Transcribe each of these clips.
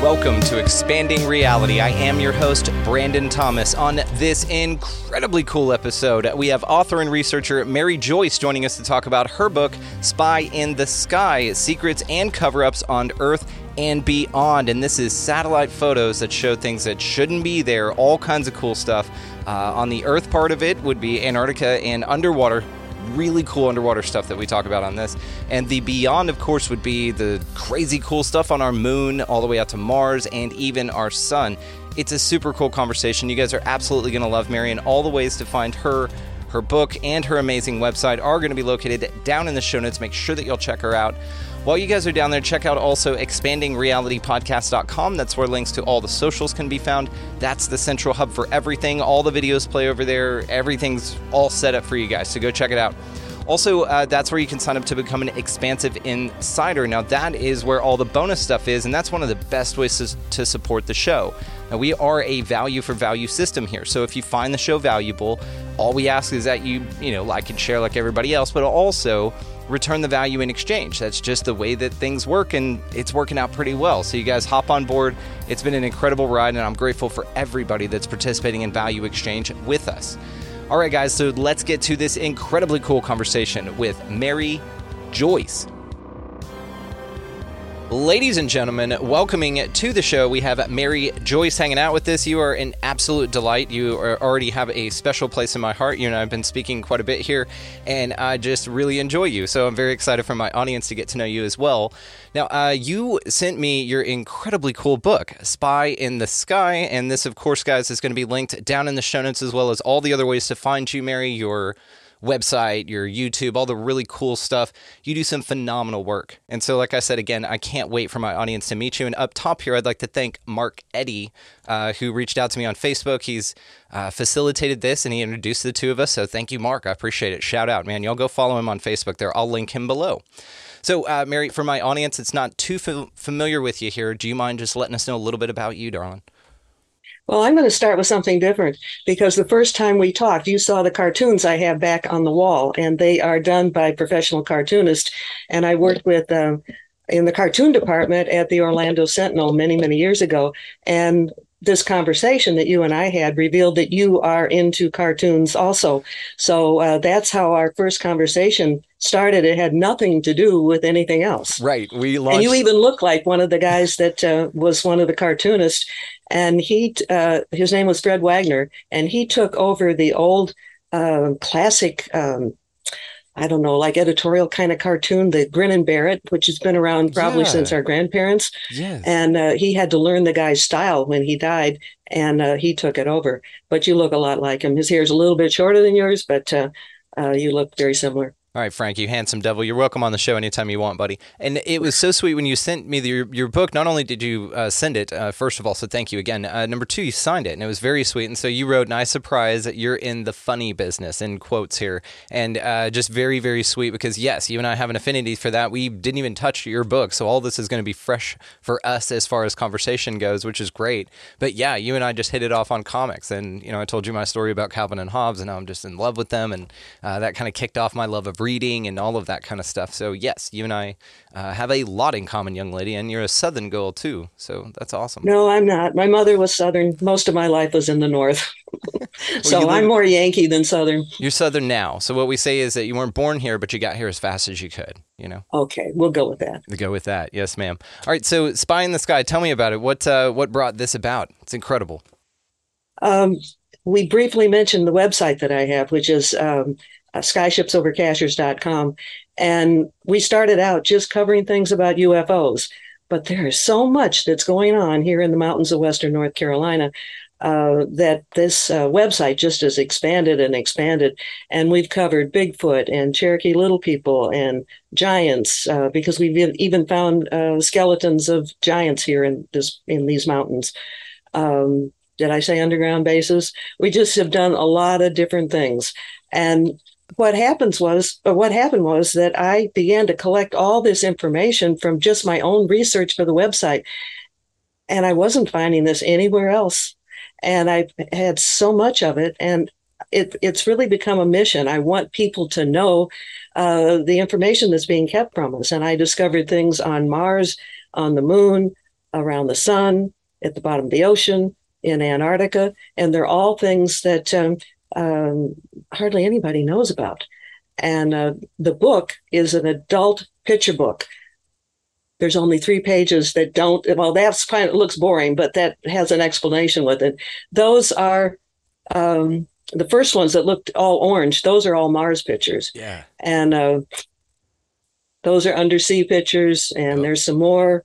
Welcome to Expanding Reality. I am your host, Brandon Thomas. On this incredibly cool episode, we have author and researcher Mary Joyce joining us to talk about her book, Spy in the Sky Secrets and Cover Ups on Earth and Beyond. And this is satellite photos that show things that shouldn't be there, all kinds of cool stuff. Uh, on the Earth part of it would be Antarctica and underwater really cool underwater stuff that we talk about on this. And the beyond, of course, would be the crazy cool stuff on our moon, all the way out to Mars, and even our sun. It's a super cool conversation. You guys are absolutely going to love Mary, and all the ways to find her. Her book and her amazing website are going to be located down in the show notes. Make sure that you'll check her out. While you guys are down there, check out also expandingrealitypodcast.com. That's where links to all the socials can be found. That's the central hub for everything. All the videos play over there. Everything's all set up for you guys. So go check it out. Also, uh, that's where you can sign up to become an expansive insider. Now, that is where all the bonus stuff is, and that's one of the best ways to, to support the show. Now, we are a value for value system here. So if you find the show valuable, all we ask is that you, you know, like and share like everybody else, but also return the value in exchange. That's just the way that things work, and it's working out pretty well. So, you guys hop on board. It's been an incredible ride, and I'm grateful for everybody that's participating in value exchange with us. All right, guys, so let's get to this incredibly cool conversation with Mary Joyce. Ladies and gentlemen, welcoming to the show, we have Mary Joyce hanging out with us. You are an absolute delight. You already have a special place in my heart. You and I have been speaking quite a bit here, and I just really enjoy you. So I'm very excited for my audience to get to know you as well. Now, uh, you sent me your incredibly cool book, Spy in the Sky, and this, of course, guys, is going to be linked down in the show notes as well as all the other ways to find you, Mary, your website, your YouTube, all the really cool stuff. You do some phenomenal work. And so, like I said, again, I can't wait for my audience to meet you. And up top here, I'd like to thank Mark Eddy, uh, who reached out to me on Facebook. He's uh, facilitated this and he introduced the two of us. So, thank you, Mark. I appreciate it. Shout out, man. Y'all go follow him on Facebook there. I'll link him below. So, uh, Mary, for my audience it's not too f- familiar with you here, do you mind just letting us know a little bit about you, darling? Well, I'm going to start with something different because the first time we talked, you saw the cartoons I have back on the wall, and they are done by professional cartoonists. And I worked with uh, in the cartoon department at the Orlando Sentinel many, many years ago. And this conversation that you and I had revealed that you are into cartoons also. So uh, that's how our first conversation started. It had nothing to do with anything else. Right. We launched. And you even look like one of the guys that uh, was one of the cartoonists. And he, uh, his name was Fred Wagner, and he took over the old uh, classic um, I don't know, like editorial kind of cartoon, the Grin and Bear It, which has been around probably yeah. since our grandparents. Yes. And uh, he had to learn the guy's style when he died, and uh, he took it over. But you look a lot like him. His hair is a little bit shorter than yours, but uh, uh you look very similar. All right, Frank, you handsome devil. You're welcome on the show anytime you want, buddy. And it was so sweet when you sent me the, your, your book. Not only did you uh, send it, uh, first of all, so thank you again. Uh, number two, you signed it, and it was very sweet. And so you wrote, "Nice surprise, that you're in the funny business." In quotes here, and uh, just very, very sweet because yes, you and I have an affinity for that. We didn't even touch your book, so all this is going to be fresh for us as far as conversation goes, which is great. But yeah, you and I just hit it off on comics, and you know, I told you my story about Calvin and Hobbes, and now I'm just in love with them, and uh, that kind of kicked off my love of reading and all of that kind of stuff. So yes, you and I uh, have a lot in common, young lady, and you're a Southern girl too. So that's awesome. No, I'm not. My mother was Southern. Most of my life was in the North. well, so live, I'm more Yankee than Southern. You're Southern now. So what we say is that you weren't born here, but you got here as fast as you could. You know. Okay, we'll go with that. We'll go with that. Yes, ma'am. All right. So Spy in the Sky. Tell me about it. What uh, what brought this about? It's incredible. Um, we briefly mentioned the website that I have, which is um, skyshipsovercashiers.com. And we started out just covering things about UFOs. But there is so much that's going on here in the mountains of Western North Carolina uh, that this uh, website just has expanded and expanded. And we've covered Bigfoot and Cherokee Little People and giants uh, because we've even found uh, skeletons of giants here in this in these mountains. Um, did I say underground bases? We just have done a lot of different things. And what happens was, or what happened was that I began to collect all this information from just my own research for the website. And I wasn't finding this anywhere else. And I've had so much of it. And it, it's really become a mission. I want people to know uh, the information that's being kept from us. And I discovered things on Mars, on the moon, around the sun, at the bottom of the ocean, in Antarctica. And they're all things that um, um, hardly anybody knows about. And uh, the book is an adult picture book. There's only three pages that don't. Well, that's kind of looks boring, but that has an explanation with it. Those are um, the first ones that looked all orange. Those are all Mars pictures. Yeah. And uh, those are undersea pictures, and oh. there's some more.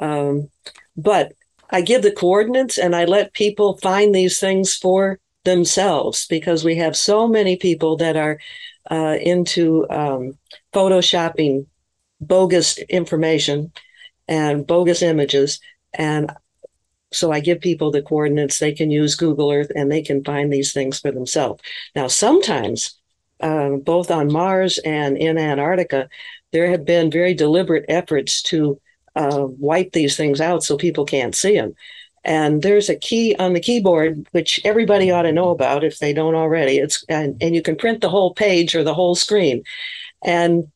Um, but I give the coordinates, and I let people find these things for themselves because we have so many people that are uh, into um, photoshopping bogus information and bogus images. And so I give people the coordinates. They can use Google Earth and they can find these things for themselves. Now, sometimes, uh, both on Mars and in Antarctica, there have been very deliberate efforts to uh, wipe these things out so people can't see them. And there's a key on the keyboard, which everybody ought to know about if they don't already. It's and, and you can print the whole page or the whole screen. And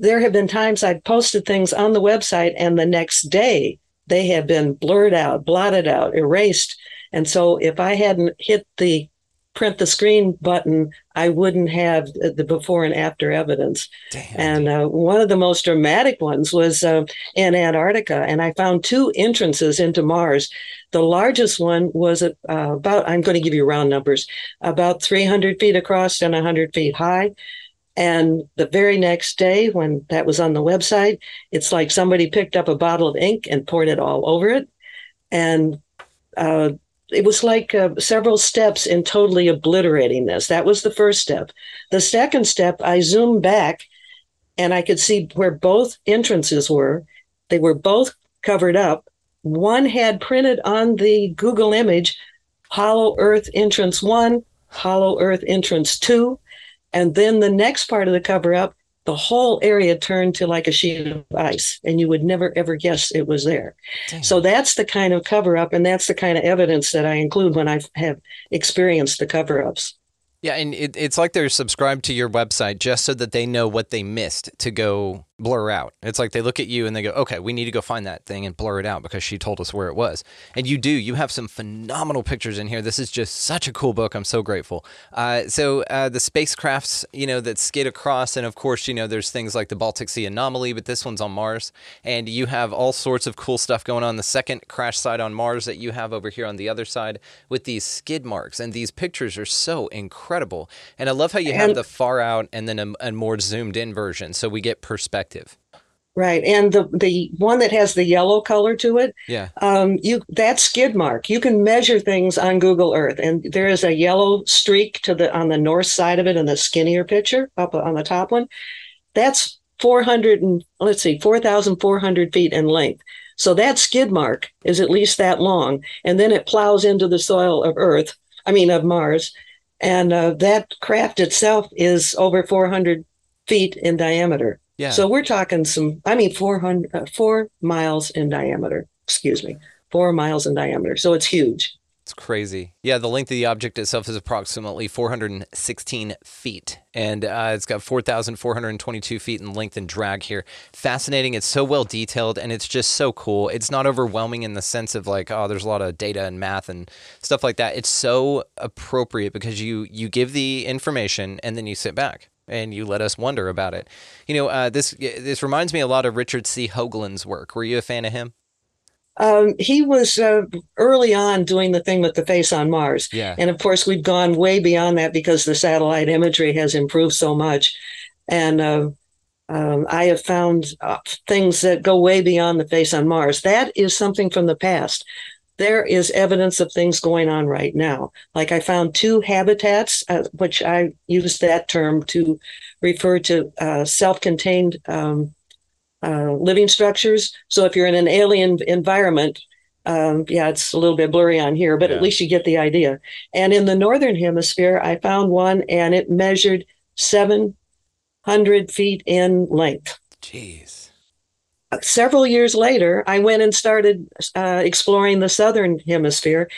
there have been times I've posted things on the website, and the next day they have been blurred out, blotted out, erased. And so if I hadn't hit the print the screen button, I wouldn't have the before and after evidence. Damn. And uh, one of the most dramatic ones was uh, in Antarctica, and I found two entrances into Mars. The largest one was uh, about, I'm going to give you round numbers, about 300 feet across and 100 feet high. And the very next day, when that was on the website, it's like somebody picked up a bottle of ink and poured it all over it. And uh, it was like uh, several steps in totally obliterating this. That was the first step. The second step, I zoomed back and I could see where both entrances were. They were both covered up. One had printed on the Google image Hollow Earth Entrance 1, Hollow Earth Entrance 2. And then the next part of the cover up the whole area turned to like a sheet of ice and you would never ever guess it was there. So that's the kind of cover up and that's the kind of evidence that i include when i have experienced the cover ups yeah, and it, it's like they're subscribed to your website just so that they know what they missed to go blur out. It's like they look at you and they go, okay, we need to go find that thing and blur it out because she told us where it was. And you do. You have some phenomenal pictures in here. This is just such a cool book. I'm so grateful. Uh, so uh, the spacecrafts, you know, that skid across, and of course, you know, there's things like the Baltic Sea anomaly, but this one's on Mars. And you have all sorts of cool stuff going on. The second crash site on Mars that you have over here on the other side with these skid marks. And these pictures are so incredible. And I love how you have the far out and then a, a more zoomed in version so we get perspective perspective. Right, and the the one that has the yellow color to it, yeah, um, you that skid mark. You can measure things on Google Earth, and there is a yellow streak to the on the north side of it in the skinnier picture up on the top one. That's four hundred and let's see, four thousand four hundred feet in length. So that skid mark is at least that long, and then it plows into the soil of Earth. I mean of Mars, and uh, that craft itself is over four hundred feet in diameter. Yeah. So we're talking some, I mean, 400, uh, four miles in diameter, excuse me, four miles in diameter. So it's huge. It's crazy. Yeah, the length of the object itself is approximately 416 feet, and uh, it's got 4,422 feet in length and drag here. Fascinating. It's so well detailed, and it's just so cool. It's not overwhelming in the sense of like, oh, there's a lot of data and math and stuff like that. It's so appropriate because you you give the information and then you sit back and you let us wonder about it. You know, uh, this this reminds me a lot of Richard C. Hoagland's work. Were you a fan of him? Um, he was uh, early on doing the thing with the face on Mars. Yeah. And of course, we've gone way beyond that because the satellite imagery has improved so much. And uh, um, I have found uh, things that go way beyond the face on Mars. That is something from the past. There is evidence of things going on right now. Like I found two habitats, uh, which I use that term to refer to uh, self contained um, uh, living structures. So if you're in an alien environment, um, yeah, it's a little bit blurry on here, but Yeah. at least you get the idea. And in the northern hemisphere, I found one and it measured 700 feet in length. Jeez. Several years later, I went and started uh, exploring the southern hemisphere.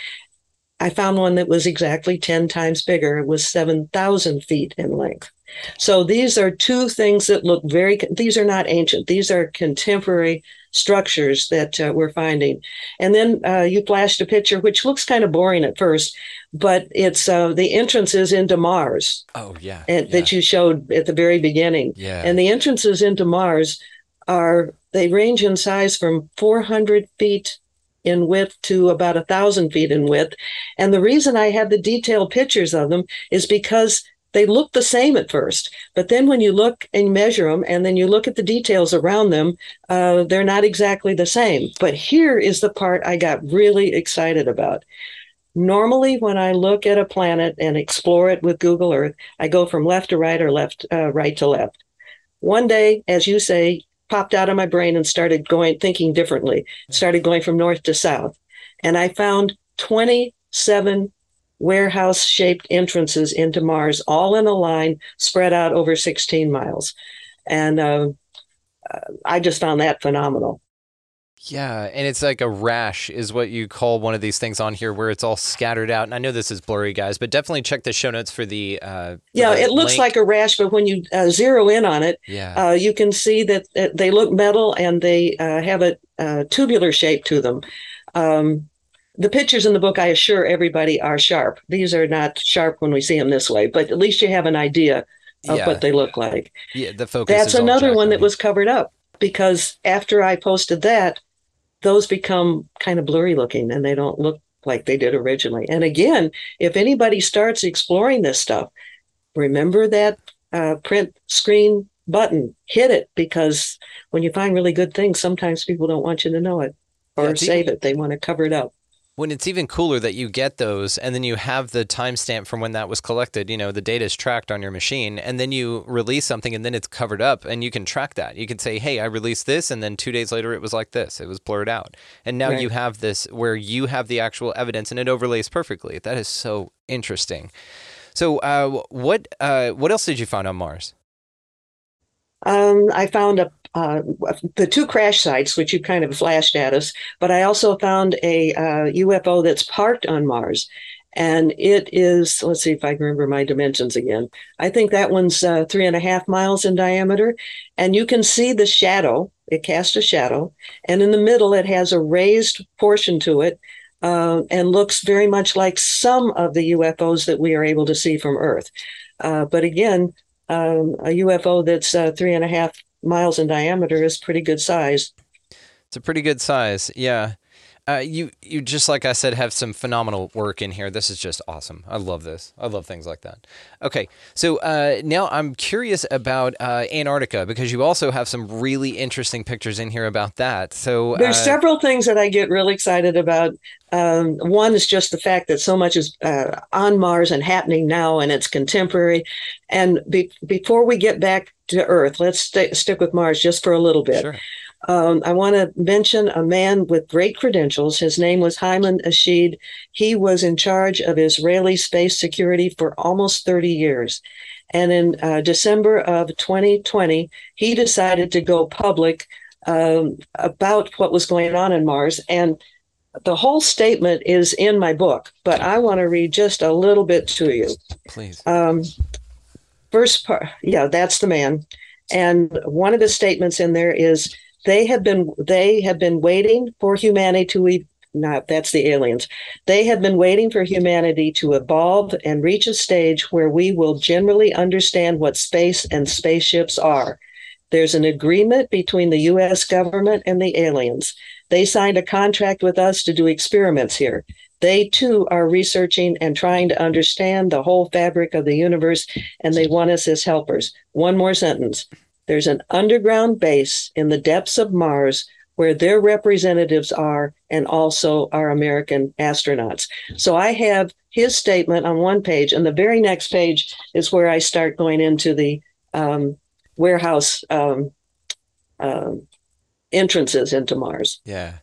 I found one that was exactly 10 times bigger. It was 7,000 feet in length. So these are two things that look very, these are not ancient. These are contemporary structures that uh, we're finding. And then uh, you flashed a picture, which looks kind of boring at first, but it's uh, the entrances into Mars Oh yeah. and, yeah. that you showed at the very beginning. Yeah. And the entrances into Mars are, they range in size from 400 feet in width to about a thousand feet in width. And the reason I have the detailed pictures of them is because they look the same at first, but then when you look and measure them, and then you look at the details around them, uh, they're not exactly the same. But here is the part I got really excited about. Normally, when I look at a planet and explore it with Google Earth, I go from left to right or left, uh, right to left. One day, as you say, popped out of my brain and started going, thinking differently, started going from north to south. And I found 27 warehouse shaped entrances into Mars, all in a line spread out over 16 miles. And uh, uh, I just found that phenomenal. Yeah, and it's like a rash is what you call one of these things on here where it's all scattered out. And I know this is blurry, guys, but definitely check the show notes for the. Uh, for Yeah, the it looks link. like a rash, but when you uh, zero in on it, Yeah. uh, you can see that, that they look metal and they uh, have a, uh tubular shape to them. Um, the pictures in the book, I assure everybody, are sharp. These are not sharp when we see them this way, but at least you have an idea of Yeah. what they look like. yeah, the focus. That's another one that was covered up because after I posted that, those become kind of blurry looking and they don't look like they did originally. And again, if anybody starts exploring this stuff, remember that uh, print screen button, hit it because when you find really good things, sometimes people don't want you to know it or Yeah, save it. They want to cover it up. When it's even cooler that you get those and then you have the timestamp from when that was collected, you know, the data is tracked on your machine and then you release something and then it's covered up and you can track that. You can say, hey, I released this and then two days later it was like this. It was blurred out. And now Right. you have this where you have the actual evidence and it overlays perfectly. That is so interesting. So, uh, what uh, what else did you find on Mars? Um, I found a uh, the two crash sites, which you kind of flashed at us, but I also found a uh, UFO that's parked on Mars, and it is. Let's see if I can remember my dimensions again. I think that one's uh, three and a half miles in diameter, and you can see the shadow. It casts a shadow, and in the middle it has a raised portion to it, uh, and looks very much like some of the UFOs that we are able to see from Earth. Uh, but again, um, a UFO that's uh, three and a half miles in diameter is pretty good size. It's a pretty good size. Yeah. Uh, you you just like I said have some phenomenal work in here. This is just awesome. I love this. I love things like that. Okay, so uh, now I'm curious about uh, Antarctica because you also have some really interesting pictures in here about that. So There's uh, several things that I get really excited about. Um, one is just the fact that so much is uh, on Mars and happening now, and it's contemporary. And be- before we get back to Earth, let's st- stick with Mars just for a little bit. Sure. Um, I want to mention a man with great credentials. His name was Haim Eshed. He was in charge of Israeli space security for almost 30 years. And in uh, December of 2020, he decided to go public um, about what was going on in Mars. And the whole statement is in my book, but I want to read just a little bit to you. Please. Um, first part, yeah, that's the man. And one of the statements in there is they have been they have been waiting for humanity to e- not that's the aliens. They have been waiting for humanity to evolve and reach a stage where we will generally understand what space and spaceships are. There's an agreement between the US government and the aliens. They signed a contract with us to do experiments here. They too are researching and trying to understand the whole fabric of the universe, and they want us as helpers. One more sentence. There's an underground base in the depths of Mars where their representatives are and also our American astronauts. So I have his statement on one page, and the very next page is where I start going into the um, warehouse um, uh, entrances into Mars. Yeah.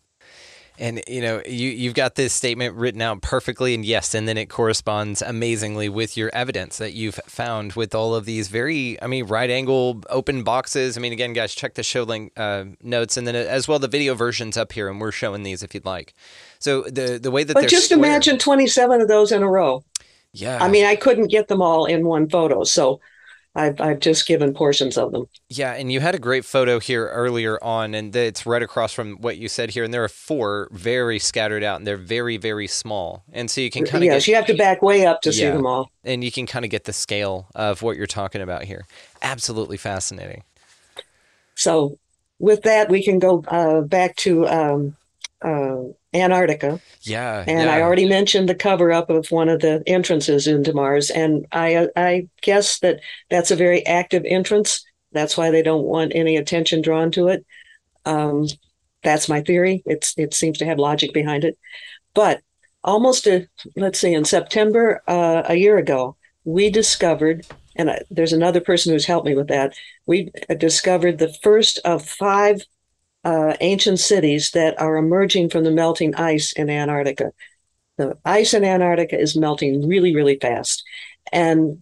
And you know, you you've got this statement written out perfectly, and yes, and then it corresponds amazingly with your evidence that you've found with all of these very, I mean, right angle open boxes. I mean, again, guys, check the show link uh, notes, and then as well the video versions up here, and we're showing these if you'd like. So the the way that, but just square, imagine twenty seven of those in a row. Yeah, I mean, I couldn't get them all in one photo, so I've, I've just given portions of them. Yeah, and you had a great photo here earlier on, and it's right across from what you said here. And there are four very scattered out, and they're very, very small. And so you can kind of yes, get, you have to back way up to see them all. and you can kind of get the scale of what you're talking about here. Absolutely fascinating. So with that, we can go uh, back to um, uh, Antarctica. Yeah, And yeah. I already mentioned the cover up of one of the entrances into Mars. And I, I guess that that's a very active entrance. That's why they don't want any attention drawn to it. Um, that's my theory. It's, it seems to have logic behind it. But almost, a, let's see, in September uh, a year ago, we discovered, and I, there's another person who's helped me with that. We discovered the first of five uh, ancient cities that are emerging from the melting ice in Antarctica. The ice in Antarctica is melting really, really fast, and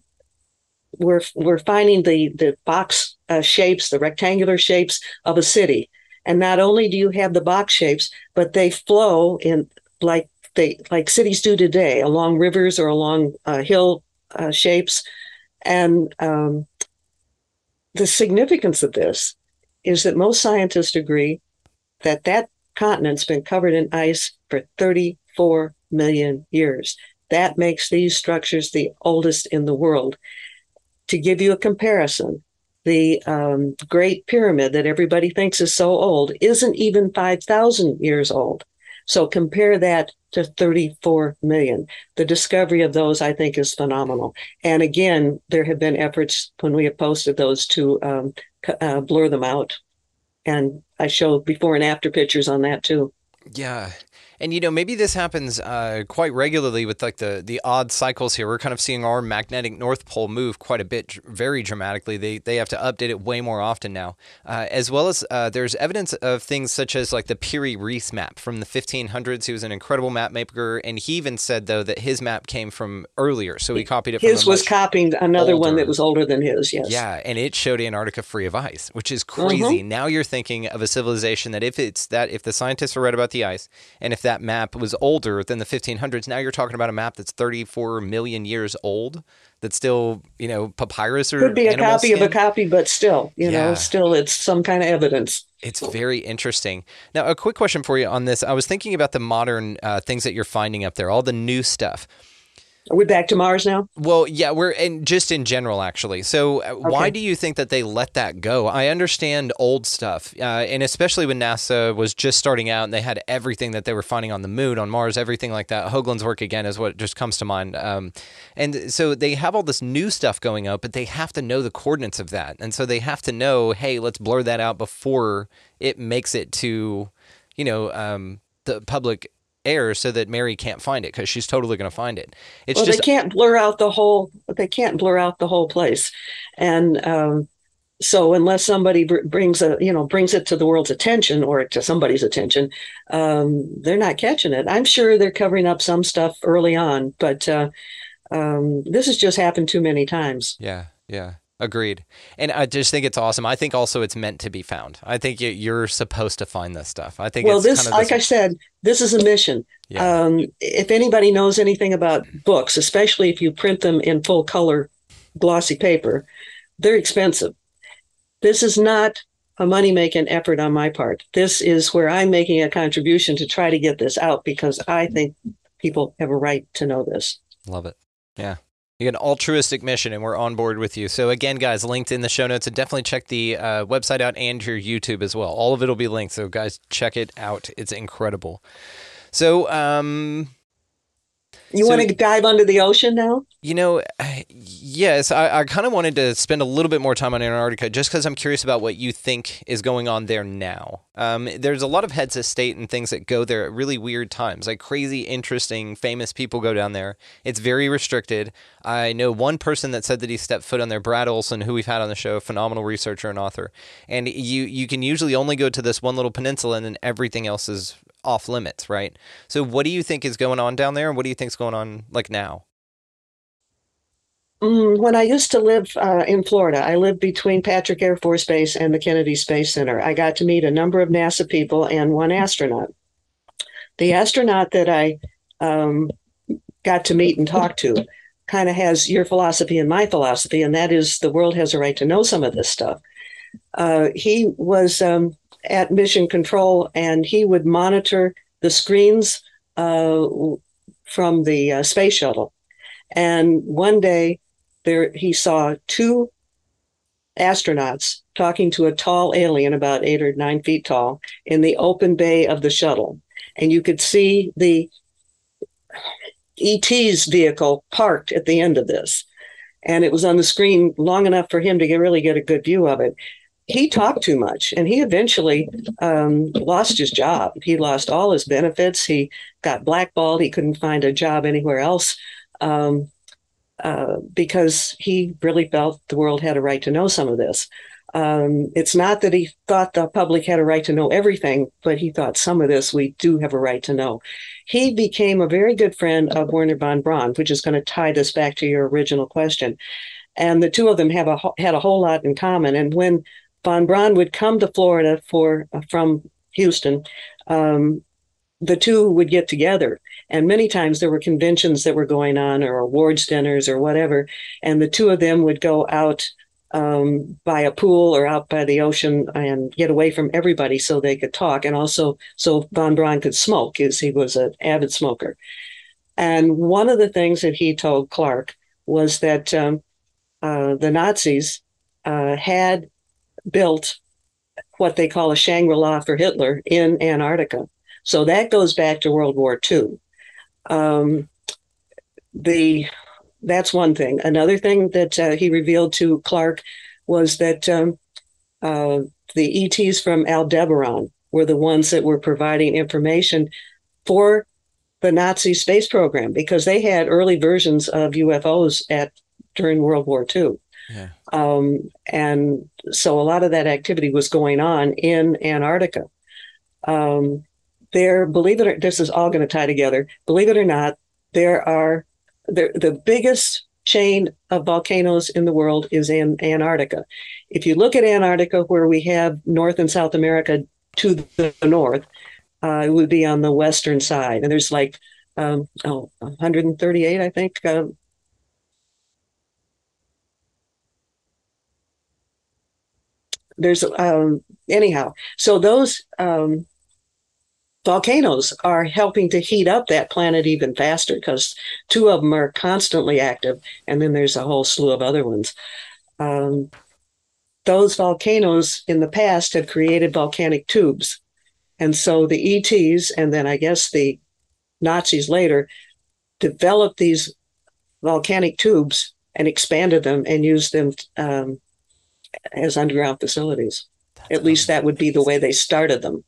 we're we're finding the the box uh, shapes, the rectangular shapes of a city. And not only do you have the box shapes, but they flow in like they like cities do today, along rivers or along uh, hill uh, shapes. And um, the significance of this is that most scientists agree that that continent's been covered in ice for 34 million years. That makes these structures the oldest in the world. To give you a comparison, the um, Great Pyramid that everybody thinks is so old isn't even 5,000 years old. So compare that to 34 million. The discovery of those, I think, is phenomenal. And again, there have been efforts when we have posted those to um, uh, blur them out. And I show before and after pictures on that too. Yeah. And you know, maybe this happens uh, quite regularly with like the the odd cycles here. We're kind of seeing our magnetic north pole move quite a bit, very dramatically. They they have to update it way more often now, uh, as well as uh, there's evidence of things such as like the Piri Reis map from the 1500s. He was an incredible map maker, and he even said though that his map came from earlier, so he copied it. His was copying another one that was older than his. Yes. yeah, and it showed Antarctica free of ice, which is crazy. Now you're thinking of a civilization that if it's that if the scientists are right about the ice, and if that map was older than the 1500s, now you're talking about a map that's 34 million years old. That's still, you know, papyrus or Could be a copy of a copy, but still, you Yeah. know, still it's some kind of evidence. It's very interesting. Now, a quick question for you on this. I was thinking about the modern uh, things that you're finding up there, all the new stuff. Are we back to Mars now? Well, yeah, we're and just in general, actually. So, uh, why do you think that they let that go? I understand old stuff, uh, and especially when NASA was just starting out and they had everything that they were finding on the moon, on Mars, everything like that. Hoagland's work again is what just comes to mind. Um, and so they have all this new stuff going up, but they have to know the coordinates of that, and so they have to know, hey, let's blur that out before it makes it to, you know, um, the public air, so that Mary can't find it because she's totally going to find it. It's well, just they can't blur out the whole. They can't blur out the whole place, and um, so unless somebody br- brings a you know brings it to the world's attention or to somebody's attention, um, they're not catching it. I'm sure they're covering up some stuff early on, but uh, um, this has just happened too many times. Yeah, yeah. Agreed. And I just think it's awesome. I think also it's meant to be found. I think you- you're supposed to find this stuff. I think Well, it's this, kind of like I said, this is a mission. Yeah. Um, if anybody knows anything about books, especially if you print them in full color, glossy paper, they're expensive. This is not a money making effort on my part. This is where I'm making a contribution to try to get this out because I think people have a right to know this. Love it. Yeah. You got an altruistic mission, and we're on board with you. So again, guys, linked in the show notes, and definitely check the uh, website out and your YouTube as well. All of it will be linked. So guys, check it out. It's incredible. So, um, You So- want to dive under the ocean now? You know, yes, I, I kind of wanted to spend a little bit more time on Antarctica just because I'm curious about what you think is going on there now. Um, there's a lot of heads of state and things that go there at really weird times. Like crazy, interesting, famous people go down there. It's very restricted. I know one person that said that he stepped foot on there, Brad Olsen, who we've had on the show, phenomenal researcher and author. And you you can usually only go to this one little peninsula, and then everything else is off limits, right? So, what do you think is going on down there, and what do you think is going on like now? Mm, when I used to live uh, in Florida, I lived between Patrick Air Force Base and the Kennedy Space Center. I got to meet a number of NASA people and one astronaut. The astronaut that I um, got to meet and talk to kind of has your philosophy and my philosophy, and that is the world has a right to know some of this stuff. Uh, he was um, at mission control and he would monitor the screens uh, from the uh, space shuttle. And one day, there he saw two astronauts talking to a tall alien, about eight or nine feet tall, in the open bay of the shuttle, and you could see the ET's vehicle parked at the end of this, and it was on the screen long enough for him to get, really get a good view of it. He talked too much, and he eventually um, lost his job. He lost all his benefits. He got blackballed. He couldn't find a job anywhere else. Um, uh, because he really felt the world had a right to know some of this. Um, it's not that he thought the public had a right to know everything, but he thought some of this we do have a right to know. He became a very good friend of Wernher von Braun, which is going to tie this back to your original question. And the two of them have a had a whole lot in common. And when von Braun would come to Florida for from Houston, um, the two would get together and many times there were conventions that were going on or awards dinners or whatever and the two of them would go out um, by a pool or out by the ocean and get away from everybody so they could talk and also so von braun could smoke as he was an avid smoker and one of the things that he told clark was that um, uh, the nazis uh, had built what they call a shangri-la for hitler in antarctica so that goes back to World War II. Um, the that's one thing. Another thing that uh, he revealed to Clark was that um, uh, the ETs from Aldebaran were the ones that were providing information for the Nazi space program because they had early versions of UFOs at during World War II. Yeah. Um, and so a lot of that activity was going on in Antarctica. Um, there, believe it or this is all going to tie together. Believe it or not, there are the the biggest chain of volcanoes in the world is in Antarctica. If you look at Antarctica, where we have North and South America to the north, uh, it would be on the western side, and there's like um, oh, 138, I think. Uh, there's um, anyhow, so those um, volcanoes are helping to heat up that planet even faster because two of them are constantly active, and then there's a whole slew of other ones. Um, those volcanoes in the past have created volcanic tubes. And so the ETs, and then I guess the Nazis later, developed these volcanic tubes and expanded them and used them um, as underground facilities. At least that would be the way they started them.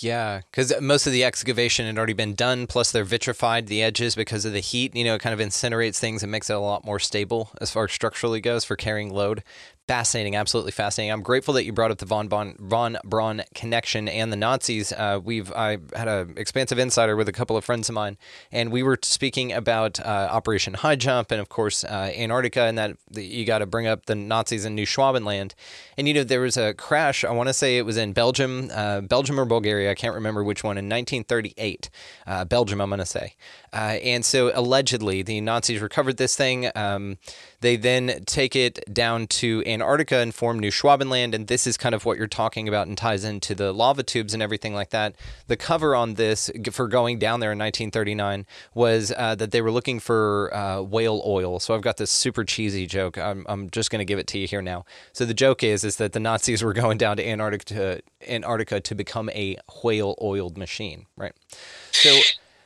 Yeah, because most of the excavation had already been done. Plus, they're vitrified the edges because of the heat. You know, it kind of incinerates things and makes it a lot more stable as far as structurally goes for carrying load. Fascinating, absolutely fascinating. I'm grateful that you brought up the von bon, von Braun connection and the Nazis. Uh, we've I had an expansive insider with a couple of friends of mine, and we were speaking about uh, Operation High Jump and of course uh, Antarctica, and that you got to bring up the Nazis in New Schwabenland. And you know there was a crash. I want to say it was in Belgium, uh, Belgium or Bulgaria. I can't remember which one in 1938. Uh, Belgium, I'm going to say. Uh, and so allegedly, the Nazis recovered this thing. Um, They then take it down to Antarctica and form New Schwabenland. And this is kind of what you're talking about and ties into the lava tubes and everything like that. The cover on this for going down there in 1939 was uh, that they were looking for uh, whale oil. So I've got this super cheesy joke. I'm, I'm just going to give it to you here now. So the joke is is that the Nazis were going down to Antarctica to, Antarctica to become a whale oiled machine, right? So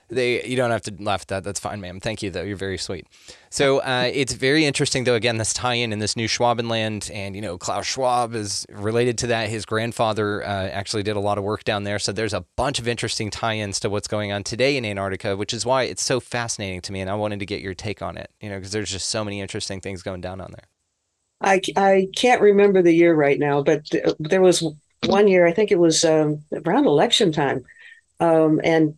they you don't have to laugh at that. That's fine, ma'am. Thank you though. You're very sweet. So uh, it's very interesting though. Again, this tie-in in this new Schwabenland, and you know Klaus Schwab is related to that. His grandfather uh, actually did a lot of work down there. So there's a bunch of interesting tie-ins to what's going on today in Antarctica, which is why it's so fascinating to me. And I wanted to get your take on it. You know, because there's just so many interesting things going down on there. I, I can't remember the year right now, but there was one year, I think it was um, around election time, um, and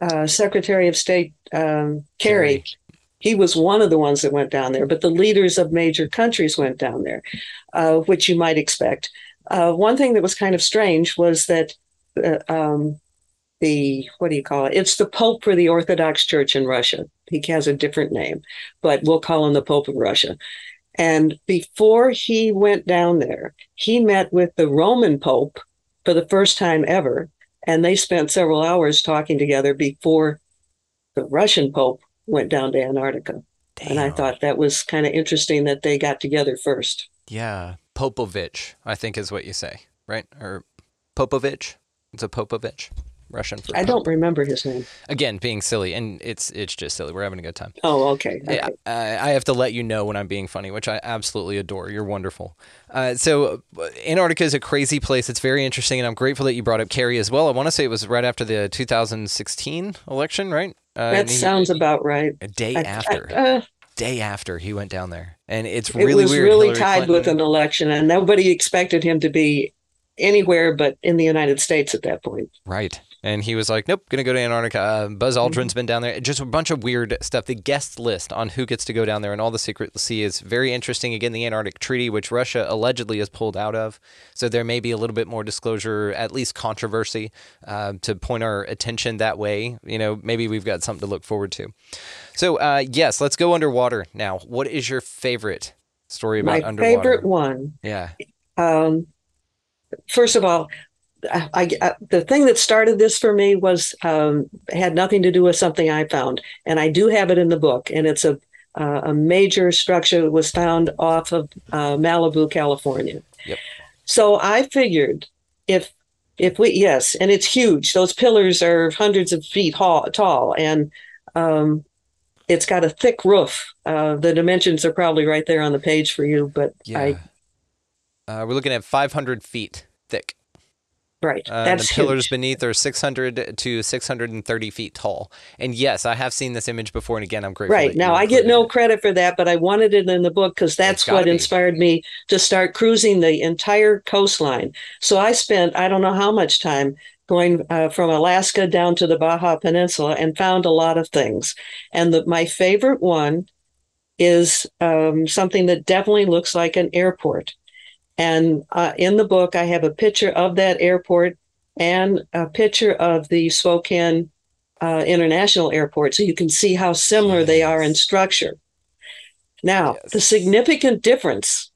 uh, Secretary of State um, Kerry, he was one of the ones that went down there, but the leaders of major countries went down there, uh, which you might expect. Uh, one thing that was kind of strange was that uh, um, the what do you call it? It's the Pope for the Orthodox Church in Russia. He has a different name, but we'll call him the Pope of Russia. And before he went down there, he met with the Roman Pope for the first time ever and they spent several hours talking together before the Russian Pope went down to Antarctica. Damn. And I thought that was kind of interesting that they got together first. Yeah. Popovich, I think is what you say, right? Or Popovich? It's a Popovich. Russian for. I don't remember his name. Again, being silly, and it's it's just silly. We're having a good time. Oh, okay. okay. I, I have to let you know when I'm being funny, which I absolutely adore. You're wonderful. Uh, so uh, Antarctica is a crazy place. It's very interesting, and I'm grateful that you brought up Kerry as well. I want to say it was right after the 2016 election, right? Uh, that sounds he, about right. A day I, after. Uh, day after he went down there, and it's really it was weird. really Hillary tied Clinton. with an election, and nobody expected him to be anywhere but in the United States at that point. Right. And he was like, nope, going to go to Antarctica. Uh, Buzz Aldrin's mm-hmm. been down there. Just a bunch of weird stuff. The guest list on who gets to go down there and all the secrecy is very interesting. Again, the Antarctic Treaty, which Russia allegedly has pulled out of. So there may be a little bit more disclosure, at least controversy, uh, to point our attention that way. You know, maybe we've got something to look forward to. So, uh, yes, let's go underwater now. What is your favorite story about My underwater? favorite one. Yeah. Um, first of all, I, I, the thing that started this for me was um, had nothing to do with something I found, and I do have it in the book, and it's a uh, a major structure that was found off of uh, Malibu, California. Yep. So I figured if if we yes, and it's huge. Those pillars are hundreds of feet tall, and um, it's got a thick roof. Uh, the dimensions are probably right there on the page for you, but yeah. I. Uh, we're looking at 500 feet thick. Right. Uh, That's the pillars huge. beneath are 600 to 630 feet tall. And yes, I have seen this image before. And again, I'm grateful. Right. Now, I get no it. credit for that, but I wanted it in the book because that's what be. inspired me to start cruising the entire coastline. So I spent, I don't know how much time going uh, from Alaska down to the Baja Peninsula and found a lot of things. And the, my favorite one is um, something that definitely looks like an airport. And uh, in the book, I have a picture of that airport and a picture of the Spokane uh, International Airport, so you can see how similar they are in structure. Now, yes. the significant difference,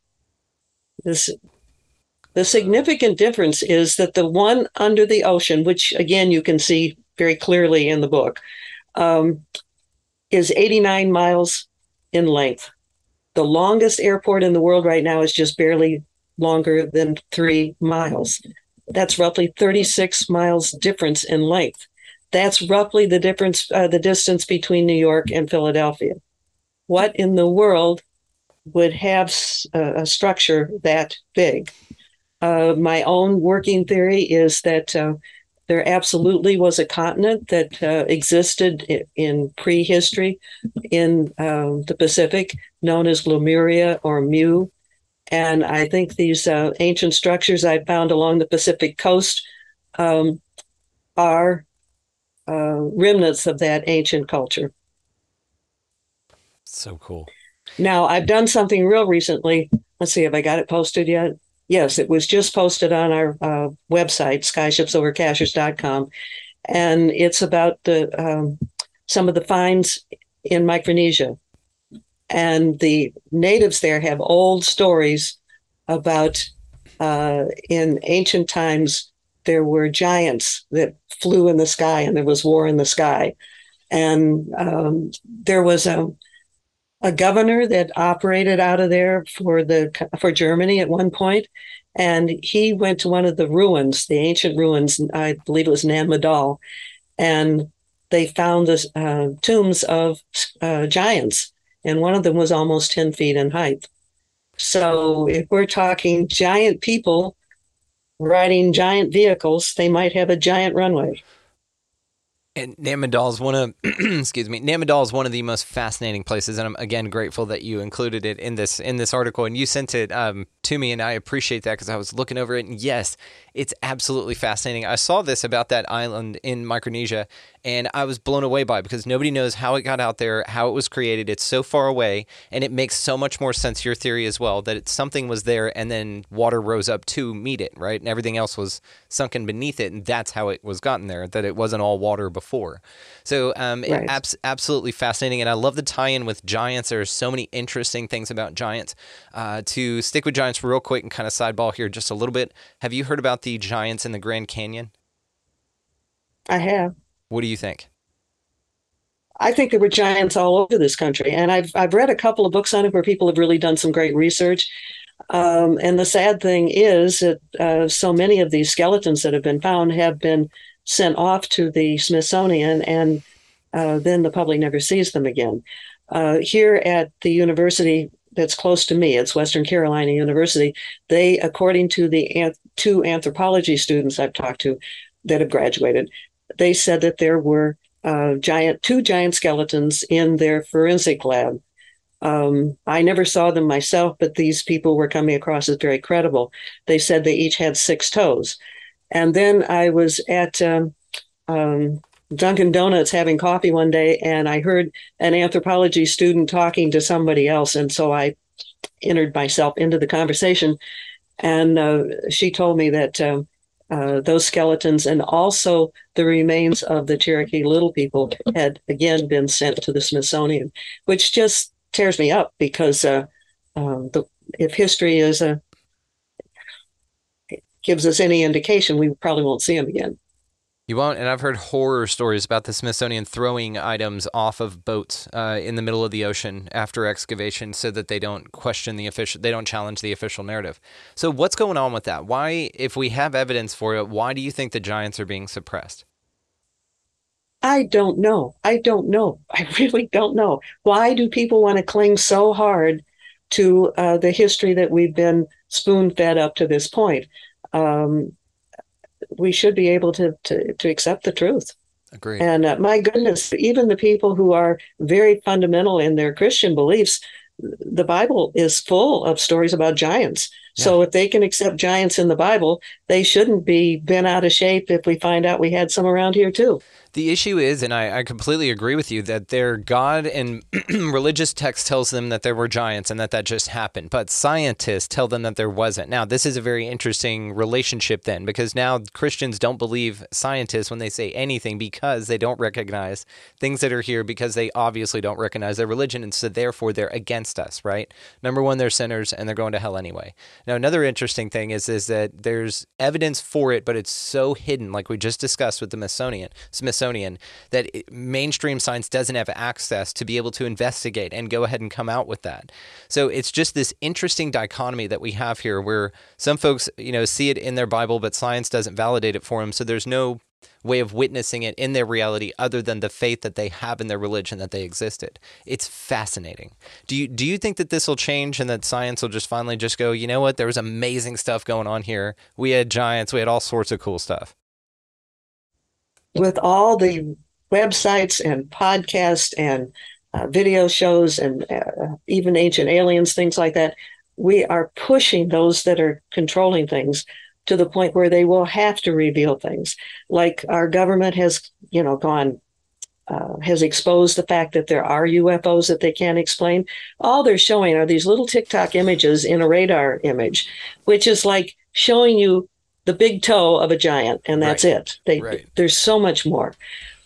this, the significant difference is that the one under the ocean, which again you can see very clearly in the book, um, is 89 miles in length. The longest airport in the world right now is just barely longer than three miles. That's roughly 36 miles difference in length. That's roughly the difference, uh, the distance between New York and Philadelphia. What in the world would have a, a structure that big? Uh, my own working theory is that uh, there absolutely was a continent that uh, existed in, prehistory in um, the Pacific, known as Lemuria or Mu. And I think these uh, ancient structures I found along the Pacific coast um, are uh, remnants of that ancient culture. So cool. Now, I've done something real recently. Let's see, have I got it posted yet? Yes, it was just posted on our uh, website, skyshipsovercashiers.com. And it's about the um, some of the finds in Micronesia And the natives there have old stories about uh, in ancient times there were giants that flew in the sky and there was war in the sky. And um, there was a, a governor that operated out of there for the for Germany at one point, and he went to one of the ruins, the ancient ruins. I believe it was Nan and they found the uh, tombs of uh, giants, and one of them was almost ten feet in height. So if we're talking giant people riding giant vehicles, they might have a giant runway. And Namadol is one of, excuse me, Nan Madol is one of the most fascinating places, and I'm again grateful that you included it in this in this article, and you sent it um, to me, and I appreciate that because I was looking over it, and yes, it's absolutely fascinating. I saw this about that island in Micronesia, and I was blown away by it because nobody knows how it got out there, how it was created. It's so far away, and it makes so much more sense. Your theory as well that something was there, and then water rose up to meet it, right, and everything else was sunken beneath it, and that's how it was gotten there. That it wasn't all water before. So, um, right. abs- absolutely fascinating, and I love the tie-in with giants. There are so many interesting things about giants. Uh, to stick with giants real quick and kind of sideball here just a little bit. Have you heard about the giants in the Grand Canyon? I have. What do you think? I think there were giants all over this country, and I've I've read a couple of books on it where people have really done some great research. Um, and the sad thing is that uh, so many of these skeletons that have been found have been sent off to the Smithsonian, and uh, then the public never sees them again. Uh, here at the university that's close to me, it's Western Carolina University. They, according to the two anthropology students I've talked to that have graduated, they said that there were uh, giant two giant skeletons in their forensic lab. Um, I never saw them myself, but these people were coming across as very credible. They said they each had six toes. And then I was at um, um, Dunkin' Donuts having coffee one day, and I heard an anthropology student talking to somebody else. And so I entered myself into the conversation. And uh, she told me that um, uh, those skeletons and also the remains of the Cherokee Little People had again been sent to the Smithsonian, which just tears me up because uh, uh, the, if history is a gives us any indication, we probably won't see them again. You won't, and I've heard horror stories about the Smithsonian throwing items off of boats uh, in the middle of the ocean after excavation, so that they don't question the official, they don't challenge the official narrative. So, what's going on with that? Why, if we have evidence for it, why do you think the giants are being suppressed? I don't know. I don't know. I really don't know. Why do people want to cling so hard to uh, the history that we've been spoon fed up to this point? Um, we should be able to to, to accept the truth. Agreed. And uh, my goodness, even the people who are very fundamental in their Christian beliefs, the Bible is full of stories about giants. Yeah. So if they can accept giants in the Bible, they shouldn't be bent out of shape if we find out we had some around here too. The issue is, and I, I completely agree with you, that their God and religious text tells them that there were giants and that that just happened. But scientists tell them that there wasn't. Now, this is a very interesting relationship then, because now Christians don't believe scientists when they say anything because they don't recognize things that are here because they obviously don't recognize their religion. And so therefore they're against us, right? Number one, they're sinners and they're going to hell anyway. Now, another interesting thing is, is that there's evidence for it, but it's so hidden, like we just discussed with the Smithsonian. Smithsonian Smithsonian that mainstream science doesn't have access to be able to investigate and go ahead and come out with that. So it's just this interesting dichotomy that we have here where some folks, you know, see it in their Bible, but science doesn't validate it for them. So there's no way of witnessing it in their reality other than the faith that they have in their religion that they existed. It's fascinating. Do you do you think that this will change and that science will just finally just go, you know what, there was amazing stuff going on here. We had giants, we had all sorts of cool stuff with all the websites and podcasts and uh, video shows and uh, even ancient aliens, things like that, we are pushing those that are controlling things to the point where they will have to reveal things. Like our government has, you know, gone uh, has exposed the fact that there are UFOs that they can't explain. All they're showing are these little Tic Tac images in a radar image, which is like showing you the big toe of a giant, and that's right. it. They, right. There's so much more,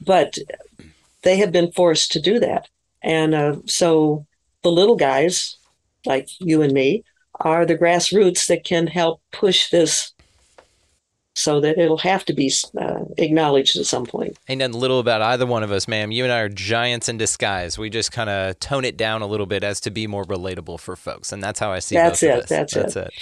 but they have been forced to do that, and uh, so the little guys, like you and me, are the grassroots that can help push this so that it'll have to be uh, acknowledged at some point. Ain't nothing little about either one of us, ma'am. You and I are giants in disguise. We just kind of tone it down a little bit as to be more relatable for folks, and that's how I see. It. That's both it. Of us. That's, that's it. it.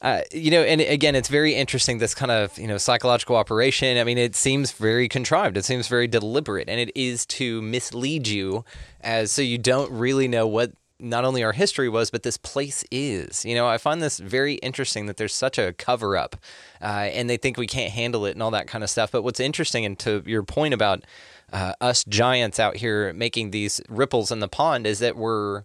Uh, you know, and again, it's very interesting. This kind of you know psychological operation. I mean, it seems very contrived. It seems very deliberate, and it is to mislead you, as so you don't really know what not only our history was, but this place is. You know, I find this very interesting that there's such a cover up, uh, and they think we can't handle it and all that kind of stuff. But what's interesting, and to your point about uh, us giants out here making these ripples in the pond, is that we're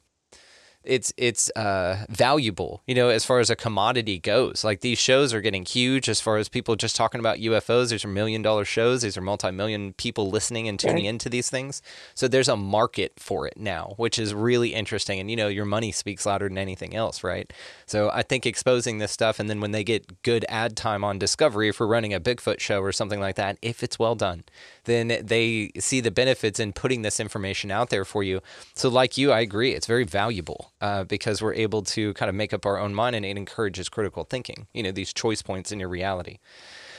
it's it's uh, valuable, you know, as far as a commodity goes. Like these shows are getting huge as far as people just talking about UFOs. These are million dollar shows. These are multi million people listening and tuning right. into these things. So there's a market for it now, which is really interesting. And you know, your money speaks louder than anything else, right? So I think exposing this stuff, and then when they get good ad time on Discovery for running a Bigfoot show or something like that, if it's well done, then they see the benefits in putting this information out there for you. So, like you, I agree, it's very valuable uh, because we're able to kind of make up our own mind and it encourages critical thinking, you know, these choice points in your reality.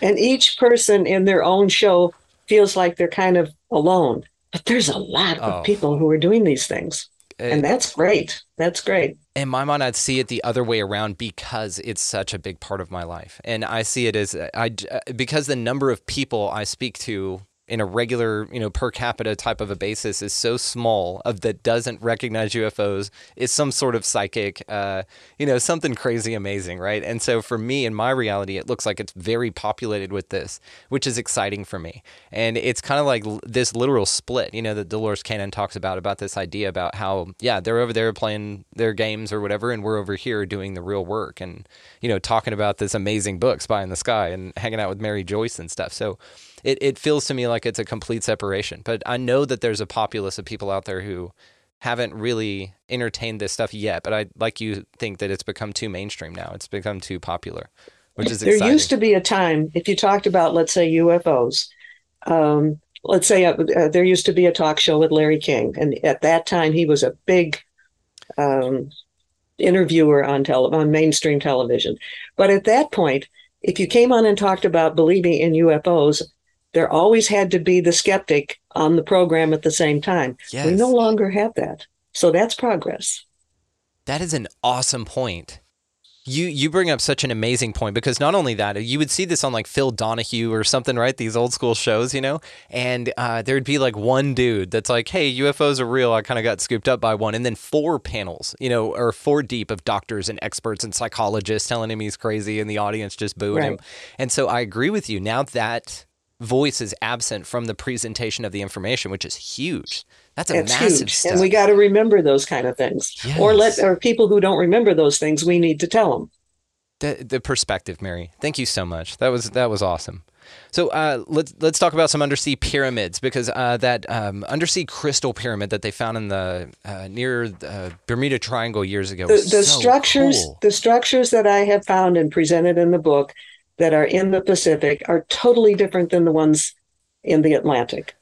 And each person in their own show feels like they're kind of alone, but there's a lot of oh. people who are doing these things. Uh, and that's great. That's great. In my mind, I'd see it the other way around because it's such a big part of my life, and I see it as uh, I uh, because the number of people I speak to in a regular, you know, per capita type of a basis is so small of that doesn't recognize UFOs is some sort of psychic, uh, you know, something crazy amazing, right? And so for me in my reality, it looks like it's very populated with this, which is exciting for me. And it's kind of like this literal split, you know, that Dolores Cannon talks about about this idea about how, yeah, they're over there playing their games or whatever, and we're over here doing the real work and, you know, talking about this amazing book, Spy in the Sky, and hanging out with Mary Joyce and stuff. So it, it feels to me like it's a complete separation. But I know that there's a populace of people out there who haven't really entertained this stuff yet. But I like you think that it's become too mainstream now. It's become too popular, which is there exciting. used to be a time if you talked about let's say UFOs. Um, let's say uh, uh, there used to be a talk show with Larry King, and at that time he was a big um, interviewer on tele- on mainstream television. But at that point, if you came on and talked about believing in UFOs, there always had to be the skeptic on the program at the same time. Yes. We no longer have that. So that's progress. That is an awesome point. You you bring up such an amazing point because not only that you would see this on like Phil Donahue or something right these old school shows you know and uh, there'd be like one dude that's like hey UFOs are real I kind of got scooped up by one and then four panels you know or four deep of doctors and experts and psychologists telling him he's crazy and the audience just booing right. him and so I agree with you now that voice is absent from the presentation of the information, which is huge. That's a it's massive huge. Step. And we got to remember those kind of things. Yes. Or let or people who don't remember those things, we need to tell them. The, the perspective, Mary. Thank you so much. That was that was awesome. So uh, let's let's talk about some undersea pyramids because uh, that um, undersea crystal pyramid that they found in the uh, near the Bermuda Triangle years ago. The, the so structures, cool. the structures that I have found and presented in the book that are in the Pacific are totally different than the ones in the Atlantic.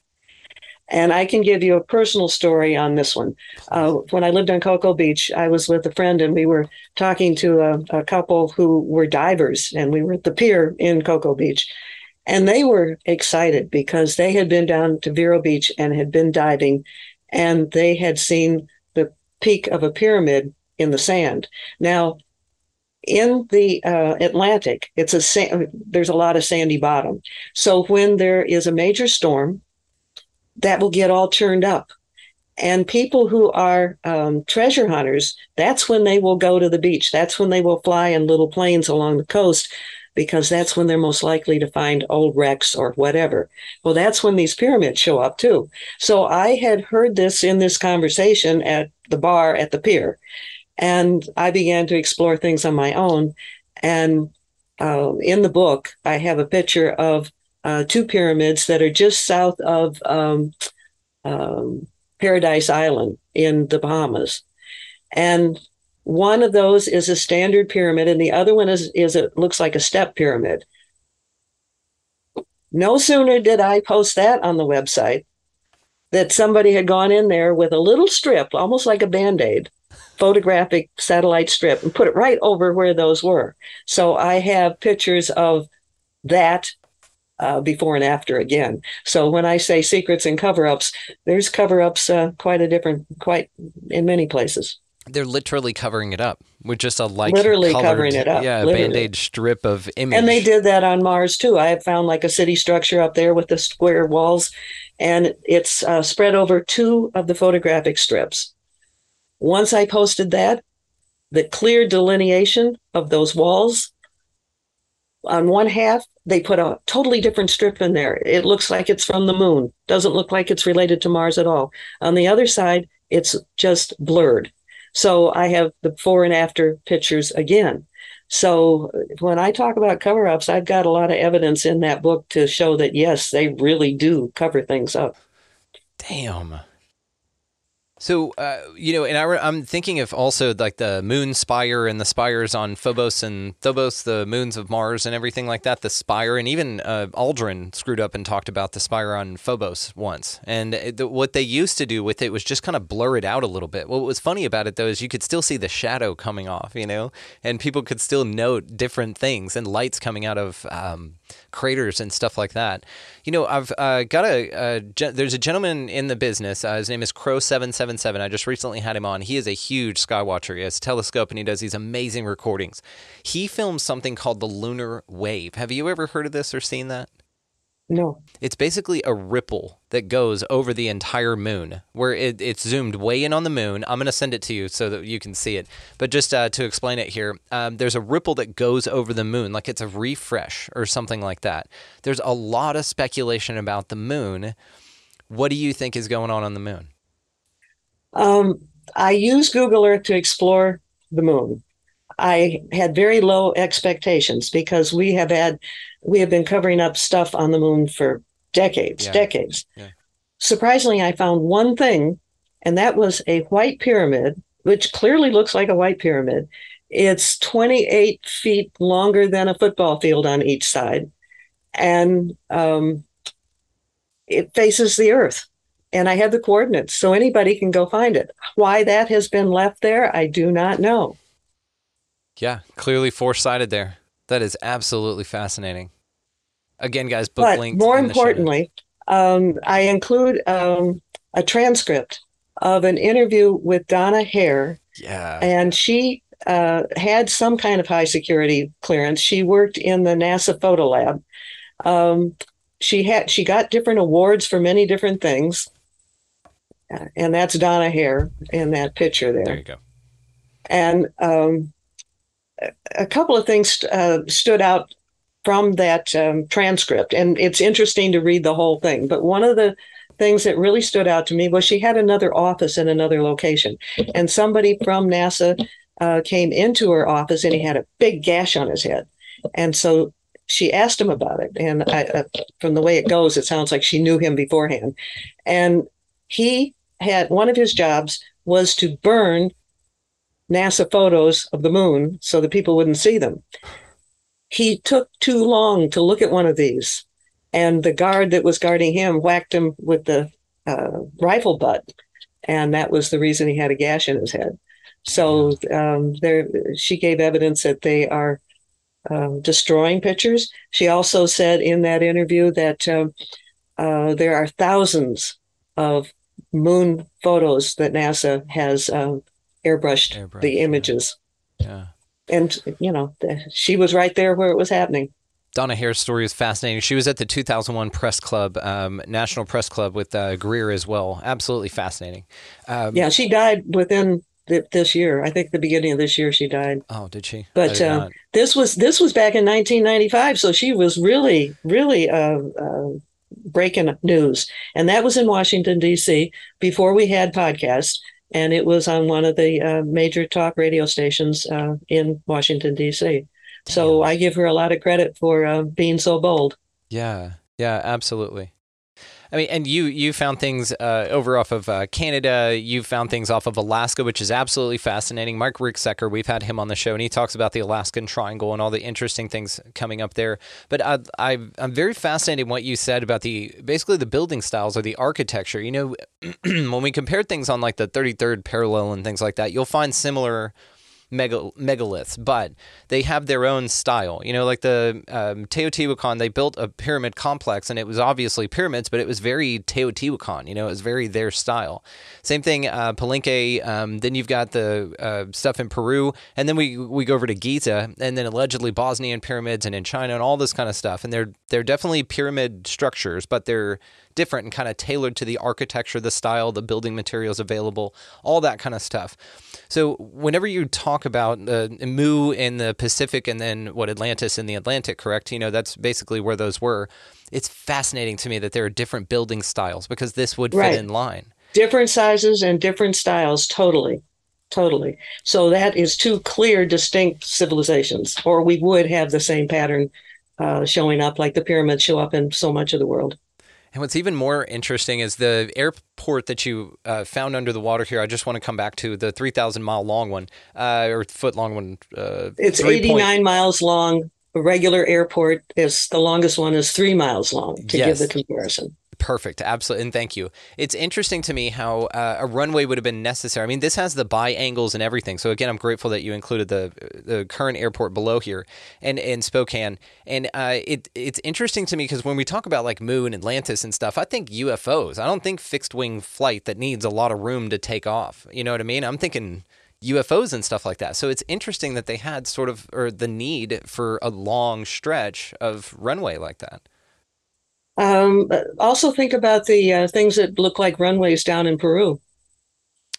And I can give you a personal story on this one. Uh, when I lived on Cocoa Beach, I was with a friend and we were talking to a, a couple who were divers, and we were at the pier in Cocoa Beach. And they were excited because they had been down to Vero Beach and had been diving, and they had seen the peak of a pyramid in the sand. Now, in the uh, Atlantic, it's a sa- there's a lot of sandy bottom. So when there is a major storm, that will get all churned up. And people who are um, treasure hunters, that's when they will go to the beach. That's when they will fly in little planes along the coast because that's when they're most likely to find old wrecks or whatever. Well, that's when these pyramids show up too. So I had heard this in this conversation at the bar at the pier. And I began to explore things on my own. And uh, in the book, I have a picture of uh, two pyramids that are just south of um, um, Paradise Island in the Bahamas. And one of those is a standard pyramid, and the other one is, is it looks like a step pyramid. No sooner did I post that on the website that somebody had gone in there with a little strip, almost like a band aid, photographic satellite strip and put it right over where those were. So I have pictures of that uh, before and after again. So when I say secrets and cover ups, there's cover ups uh, quite a different, quite in many places. They're literally covering it up with just a light, Literally colored- covering it up, Yeah, band aid strip of image. And they did that on Mars too. I have found like a city structure up there with the square walls, and it's uh, spread over two of the photographic strips. Once I posted that, the clear delineation of those walls on one half, they put a totally different strip in there. It looks like it's from the moon, doesn't look like it's related to Mars at all. On the other side, it's just blurred. So I have the before and after pictures again. So when I talk about cover ups, I've got a lot of evidence in that book to show that yes, they really do cover things up. Damn. So, uh, you know, and I I'm thinking of also like the moon spire and the spires on Phobos and Phobos, the moons of Mars and everything like that. The spire, and even uh, Aldrin screwed up and talked about the spire on Phobos once. And it, the, what they used to do with it was just kind of blur it out a little bit. What was funny about it though is you could still see the shadow coming off, you know, and people could still note different things and lights coming out of um, craters and stuff like that. You know, I've uh, got a, a there's a gentleman in the business. Uh, his name is Crow Seven Seven Seven. I just recently had him on. He is a huge sky watcher. He has a telescope and he does these amazing recordings. He films something called the lunar wave. Have you ever heard of this or seen that? No. It's basically a ripple that goes over the entire moon, where it, it's zoomed way in on the moon. I'm going to send it to you so that you can see it. But just uh, to explain it here, um, there's a ripple that goes over the moon, like it's a refresh or something like that. There's a lot of speculation about the moon. What do you think is going on on the moon? Um, I use Google Earth to explore the moon. I had very low expectations because we have had we have been covering up stuff on the moon for decades, Yeah. decades. Yeah. Surprisingly, I found one thing, and that was a white pyramid, which clearly looks like a white pyramid. It's 28 feet longer than a football field on each side, and um, it faces the Earth and I have the coordinates, so anybody can go find it. Why that has been left there, I do not know. Yeah, clearly foresighted there. That is absolutely fascinating. Again, guys, book But links. more importantly, um, I include um, a transcript of an interview with Donna Hare, yeah, and she uh, had some kind of high security clearance. She worked in the NASA photo lab. Um, she had she got different awards for many different things, Uh, and that's Donna Hare in that picture there There you go. and um, a- couple of things uh, stood out from that um, transcript and it's interesting to read the whole thing but one of the things that really stood out to me was she had another office in another location and somebody from nasa uh, came into her office and he had a big gash on his head and so she asked him about it and I, uh, from the way it goes it sounds like she knew him beforehand and he had one of his jobs was to burn NASA photos of the moon so that people wouldn't see them. He took too long to look at one of these, and the guard that was guarding him whacked him with the uh, rifle butt, and that was the reason he had a gash in his head. So um, there, she gave evidence that they are um, destroying pictures. She also said in that interview that um, uh, there are thousands of moon photos that NASA has um, airbrushed, Airbrushed, the images. Yeah. And, you know, she was right there where it was happening. Donna Hare's story is fascinating. She was at the 2001 Press Club, um, National Press Club with uh, Greer as well. Absolutely fascinating. Um, Yeah, she died within th- this year. I think the beginning of this year she died. Oh, did she? But did uh, this was this was back in 1995, so she was really really uh, uh, breaking news, and that was in Washington D.C. before we had podcasts, and it was on one of the uh, major talk radio stations uh, in Washington D.C. So I give her a lot of credit for uh, being so bold. Yeah, yeah, absolutely. I mean, and you you found things uh, over off of uh, Canada. You found things off of Alaska, which is absolutely fascinating. Mark Ricksecker, we've had him on the show, and he talks about the Alaskan Triangle and all the interesting things coming up there. But I, I I'm very fascinated in what you said about the basically the building styles or the architecture. You know, when we compare things on like the 33rd parallel and things like that, you'll find similar megaliths, but they have their own style. You know, like the um, Teotihuacan, they built a pyramid complex, and it was obviously pyramids, but it was very Teotihuacan. You know, it was very their style. Same thing, uh, Palenque. Um, then you've got the uh, stuff in Peru, and then we we go over to Giza, and then allegedly Bosnian pyramids, and in China, and all this kind of stuff. And they're they're definitely pyramid structures, but they're different and kind of tailored to the architecture, the style, the building materials available, all that kind of stuff. So whenever you talk about uh, Mu in the Pacific and then what Atlantis in the Atlantic, correct? You know, that's basically where those were. It's fascinating to me that there are different building styles because this would Right. fit in line. different sizes and different styles totally totally so that is two clear distinct civilizations or we would have the same pattern uh, showing up like the pyramids show up in so much of the world And what's even more interesting is the airport that you uh, found under the water here. I just want to come back to the 3,000 mile long one, uh, or foot long one. Uh, it's three point- 89 miles long a regular airport is the longest one is three miles long to Yes. give the comparison Perfect, absolutely, and thank you. It's interesting to me how uh, a runway would have been necessary. I mean, this has the bi angles and everything. So again, I'm grateful that you included the the current airport below here and in Spokane. And uh, it it's interesting to me because when we talk about like Moon, Atlantis, and stuff, I think UFOs. I don't think fixed wing flight that needs a lot of room to take off. You know what I mean? I'm thinking. UFOs and stuff like that. So it's interesting that they had sort of or the need for a long stretch of runway like that. Um, also think about the uh, things that look like runways down in peru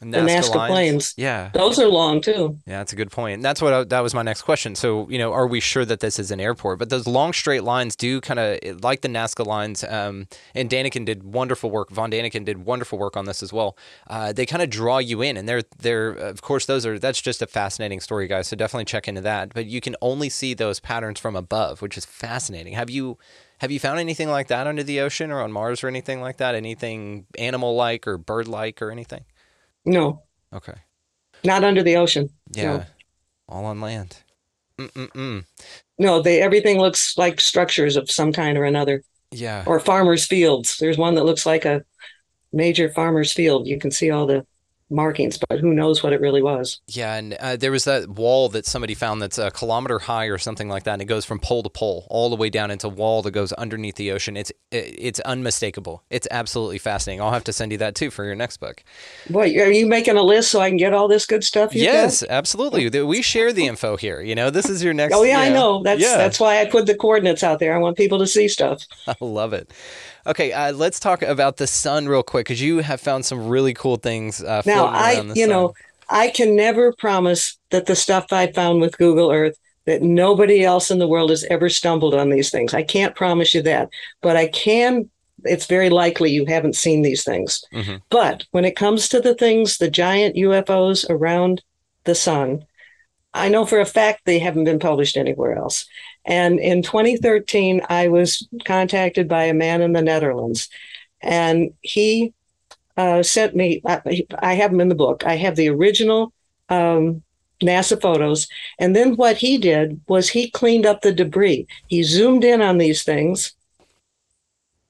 the Nazca lines. plains. Yeah. those are long too Yeah, that's a good point. And that's what I, that was my next question. So, you know, are we sure that this is an airport? But those long straight lines do kind of like the Nazca lines. Um, and Daniken did wonderful work. Von Daniken did wonderful work on this as well. Uh, they kind of draw you in, and they're they're of course those are that's just a fascinating story, guys. So definitely check into that. But you can only see those patterns from above, which is fascinating. Have you? Have you found anything like that under the ocean or on Mars or anything like that? Anything animal like or bird like or anything? no Okay. not under the ocean Yeah. No. All on land. Mm-mm-mm. No, they everything looks like structures of some kind or another, Yeah. or farmers' fields. There's one that looks like a major farmer's field. You can see all the markings, but who knows what it really was? Yeah, and uh, there was that wall that somebody found that's a kilometer high or something like that, and it goes from pole to pole all the way down into a wall that goes underneath the ocean. It's it, it's unmistakable. It's absolutely fascinating. I'll have to send you that too for your next book. What are you making a list so I can get all this good stuff? you've got? yes, absolutely. We share the info here. You know, this is your next. Oh yeah, I know. That's yeah. that's why I put the coordinates out there. I want people to see stuff. I love it. Okay, uh, let's talk about the sun real quick because you have found some really cool things. Uh, Now I, the you sun. know, I can never promise that the stuff I found with Google Earth that nobody else in the world has ever stumbled on these things. I can't promise you that, but I can. It's very likely you haven't seen these things. Mhm. But when it comes to the things, the giant UFOs around the sun, I know for a fact they haven't been published anywhere else. And in 2013, I was contacted by a man in the Netherlands, and he uh, sent me. I, have them in the book. I have the original um, NASA photos, and then what he did was he cleaned up the debris. He zoomed in on these things,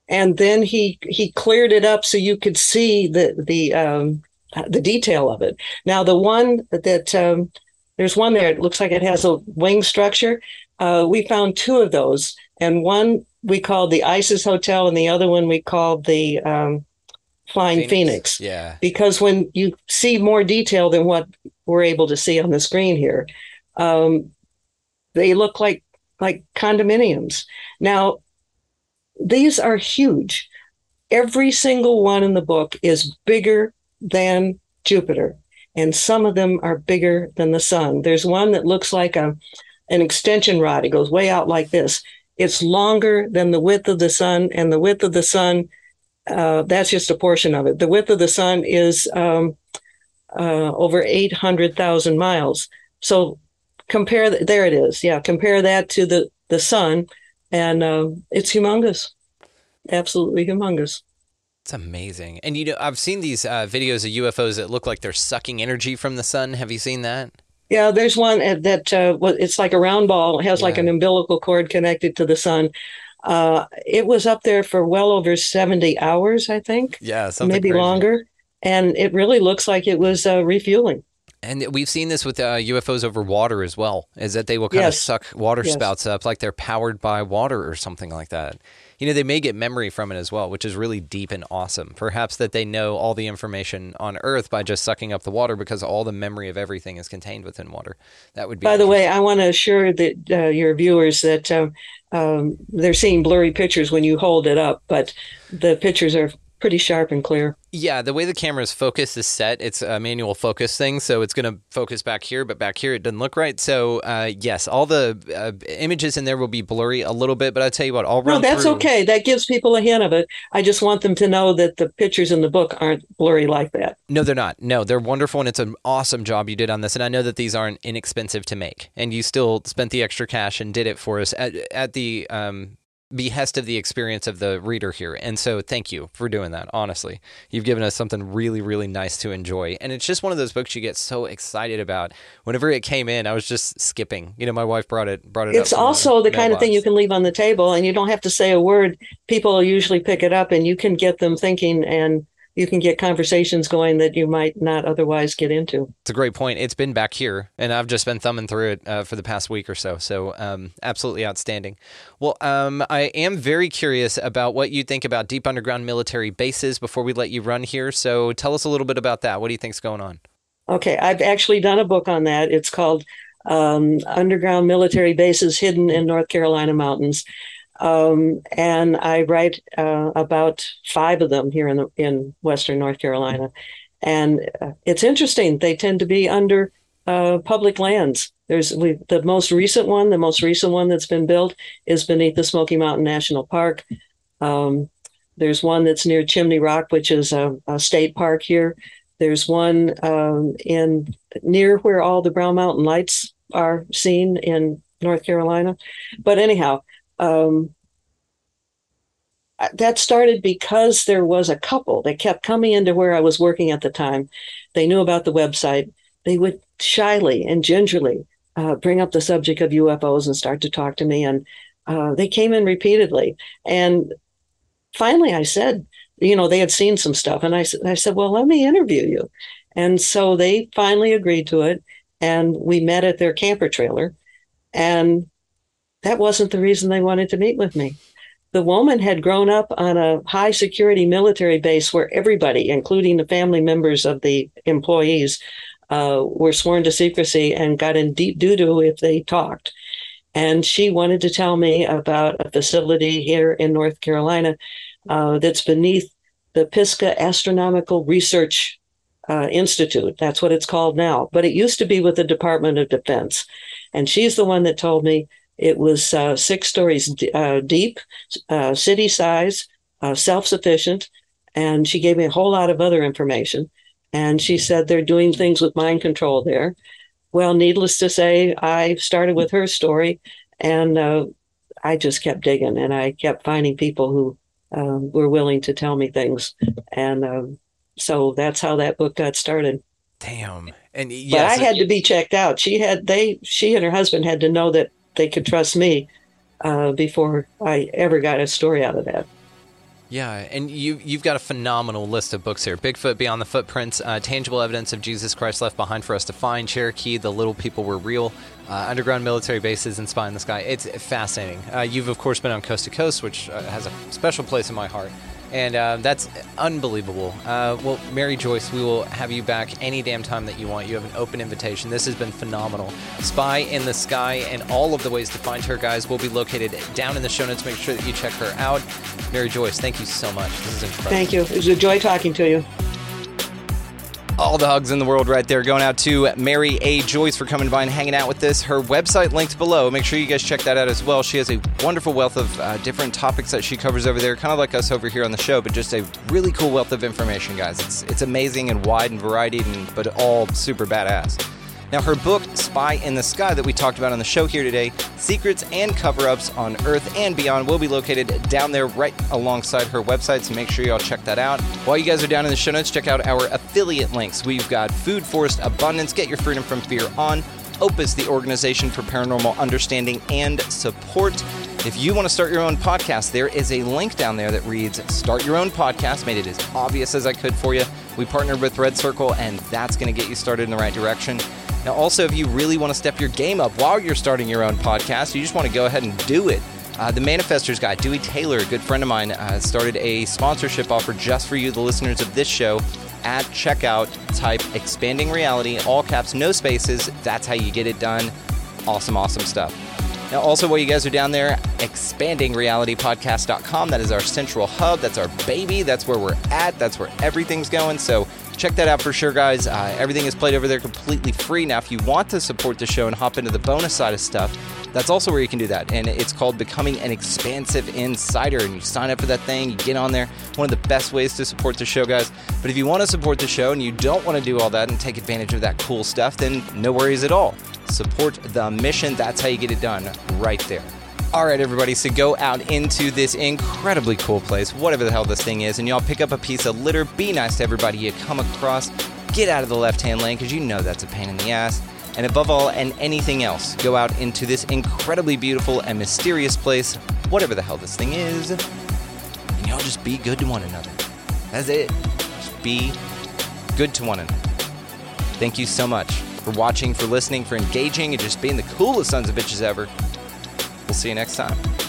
and then he he cleared it up so you could see the the um, the detail of it. Now the one that um, there's one there. It looks like it has a wing structure. Uh, we found two of those, and one we called the ISIS Hotel, and the other one we called the um, Flying Phoenix. Yeah. Because when you see more detail than what we're able to see on the screen here, um, they look like like condominiums. Now, these are huge. Every single one in the book is bigger than Jupiter, and some of them are bigger than the sun. There's one that looks like a an extension rod. It goes way out like this. It's longer than the width of the sun, and the width of the sun, uh, that's just a portion of it. The width of the sun is um, uh, over 800,000 miles. So compare, th- there it is. Yeah, compare that to the, the sun, and uh, it's humongous. Absolutely humongous. It's amazing. And you know, I've seen these uh, videos of UFOs that look like they're sucking energy from the sun. Have you seen that? Yeah, there's one that uh, it's like a round ball. It has like an umbilical cord connected to the sun. Uh, it was up there for well over 70 hours, I think, Yeah, something maybe crazy. longer. And it really looks like it was uh, refueling. And we've seen this with uh, UFOs over water as well, is that they will kind Yes. of suck water Yes. spouts up like they're powered by water or something like that. You know, they may get memory from it as well, which is really deep and awesome. Perhaps that they know all the information on Earth by just sucking up the water because all the memory of everything is contained within water. That would be. By the way, I want to assure that uh, your viewers that um, um, they're seeing blurry pictures when you hold it up, but the pictures are pretty sharp and clear. Yeah, the way the camera's focus is set, it's a manual focus thing, so it's going to focus back here, but back here it doesn't look right. So, uh, yes, all the uh, images in there will be blurry a little bit, but I'll tell you what, I'll No, that's through- okay. That gives people a hint of it. I just want them to know that the pictures in the book aren't blurry like that. No, they're not. No, they're wonderful, and it's an awesome job you did on this. And I know that these aren't inexpensive to make, and you still spent the extra cash and did it for us at, at the um, behest of the experience of the reader here. And so, thank you for doing that. Honestly, you've given us something really, really nice to enjoy, and it's just one of those books you get so excited about. Whenever it came in, I was just skipping. You know, my wife brought it brought it. It's also the kind of thing you can leave on the table and you don't have to say a word. People usually pick it up and you can get them thinking and you can get conversations going that you might not otherwise get into. It's a great point. It's been back here, and I've just been thumbing through it uh, for the past week or so. So, um, absolutely outstanding. Well, um, I am very curious about what you think about deep underground military bases before we let you run here. So, tell us a little bit about that. What do you think's going on? Okay, I've actually done a book on that. It's called um, Underground Military Bases Hidden in North Carolina Mountains. Um, and I write uh, about five of them here in the, in Western North Carolina. And uh, it's interesting. They tend to be under uh, public lands. There's we, the most recent one, the most recent one that's been built is beneath the Smoky Mountain National Park. Um, there's one that's near Chimney Rock, which is a, a state park here. There's one um, in near where all the Brown Mountain lights are seen in North Carolina. But anyhow, um, that started because there was a couple that kept coming into where I was working at the time. They knew about the website. They would shyly and gingerly uh, bring up the subject of UFOs and start to talk to me. And uh, they came in repeatedly. And finally, I said, you know, they had seen some stuff. And I, I said, well, let me interview you. And so they finally agreed to it. And we met at their camper trailer. And that wasn't the reason they wanted to meet with me. The woman had grown up on a high security military base where everybody, including the family members of the employees, uh, were sworn to secrecy and got in deep doo doo if they talked. And she wanted to tell me about a facility here in North Carolina uh, that's beneath the Pisgah Astronomical Research uh, Institute. That's what it's called now. But it used to be with the Department of Defense. And she's the one that told me it was uh, six stories d- uh, deep, uh, city size, uh, self sufficient. And she gave me a whole lot of other information. And she said they're doing things with mind control there. Well, needless to say, I started with her story and uh, I just kept digging and I kept finding people who um, were willing to tell me things. And um, so that's how that book got started. Damn. And But I had to be checked out. She had they she and her husband had to know that they could trust me uh, before I ever got a story out of that. Yeah, and you you've got a phenomenal list of books here: Bigfoot, Beyond the Footprints, uh, Tangible Evidence of Jesus Christ Left Behind for Us to Find, Cherokee, The Little People Were Real, uh, Underground Military Bases, and Spy in the Sky. It's fascinating. Uh, you've of course been on Coast to Coast, which uh, has a special place in my heart, and uh, that's unbelievable. Uh, well, Mary Joyce, we will have you back any damn time that you want. You have an open invitation. This has been phenomenal. Spy in the Sky and all of the ways to find her, guys, will be located down in the show notes. Make sure that you check her out. Mary Joyce, thank you so much. This is incredible. Thank you. It was a joy talking to you. All the hugs in the world right there going out to Mary A. Joyce for coming by and hanging out with us. Her website linked below. Make sure you guys check that out as well. She has a wonderful wealth of uh, different topics that she covers over there, kind of like us over here on the show, but just a really cool wealth of information, guys. It's it's amazing and wide and varied, and but all super badass. Now, her book, Spy in the Sky, that we talked about on the show here today, Secrets and Cover Ups on Earth and Beyond, will be located down there right alongside her website, so make sure y'all check that out. While you guys are down in the show notes, check out our affiliate links. We've got Food Forest Abundance, Get Your Freedom from Fear on, Opus, the organization for paranormal understanding and support. If you want to start your own podcast, there is a link down there that reads Start Your Own Podcast. Made it as obvious as I could for you. We partnered with Red Circle, and that's going to get you started in the right direction. Now, also, if you really want to step your game up while you're starting your own podcast, you just want to go ahead and do it. Uh, the Manifestors guy, Dewey Taylor, a good friend of mine, uh, started a sponsorship offer just for you, the listeners of this show. At checkout, type expanding reality, all caps, no spaces. That's how you get it done. Awesome, awesome stuff. Now, also, while you guys are down there, expandingrealitypodcast.com. That is our central hub. That's our baby. That's where we're at. That's where everything's going. So, check that out for sure, guys. Uh, everything is played over there completely free. Now, if you want to support the show and hop into the bonus side of stuff, that's also where you can do that. And it's called Becoming an Expansive Insider. And you sign up for that thing, you get on there. One of the best ways to support the show, guys. But if you want to support the show and you don't want to do all that and take advantage of that cool stuff, then no worries at all. Support the mission. That's how you get it done right there. All right, everybody, so go out into this incredibly cool place, whatever the hell this thing is, and y'all pick up a piece of litter. Be nice to everybody you come across. Get out of the left hand lane because you know that's a pain in the ass. And above all, and anything else, go out into this incredibly beautiful and mysterious place, whatever the hell this thing is, and y'all just be good to one another. That's it. Just be good to one another. Thank you so much for watching, for listening, for engaging, and just being the coolest sons of bitches ever. See you next time.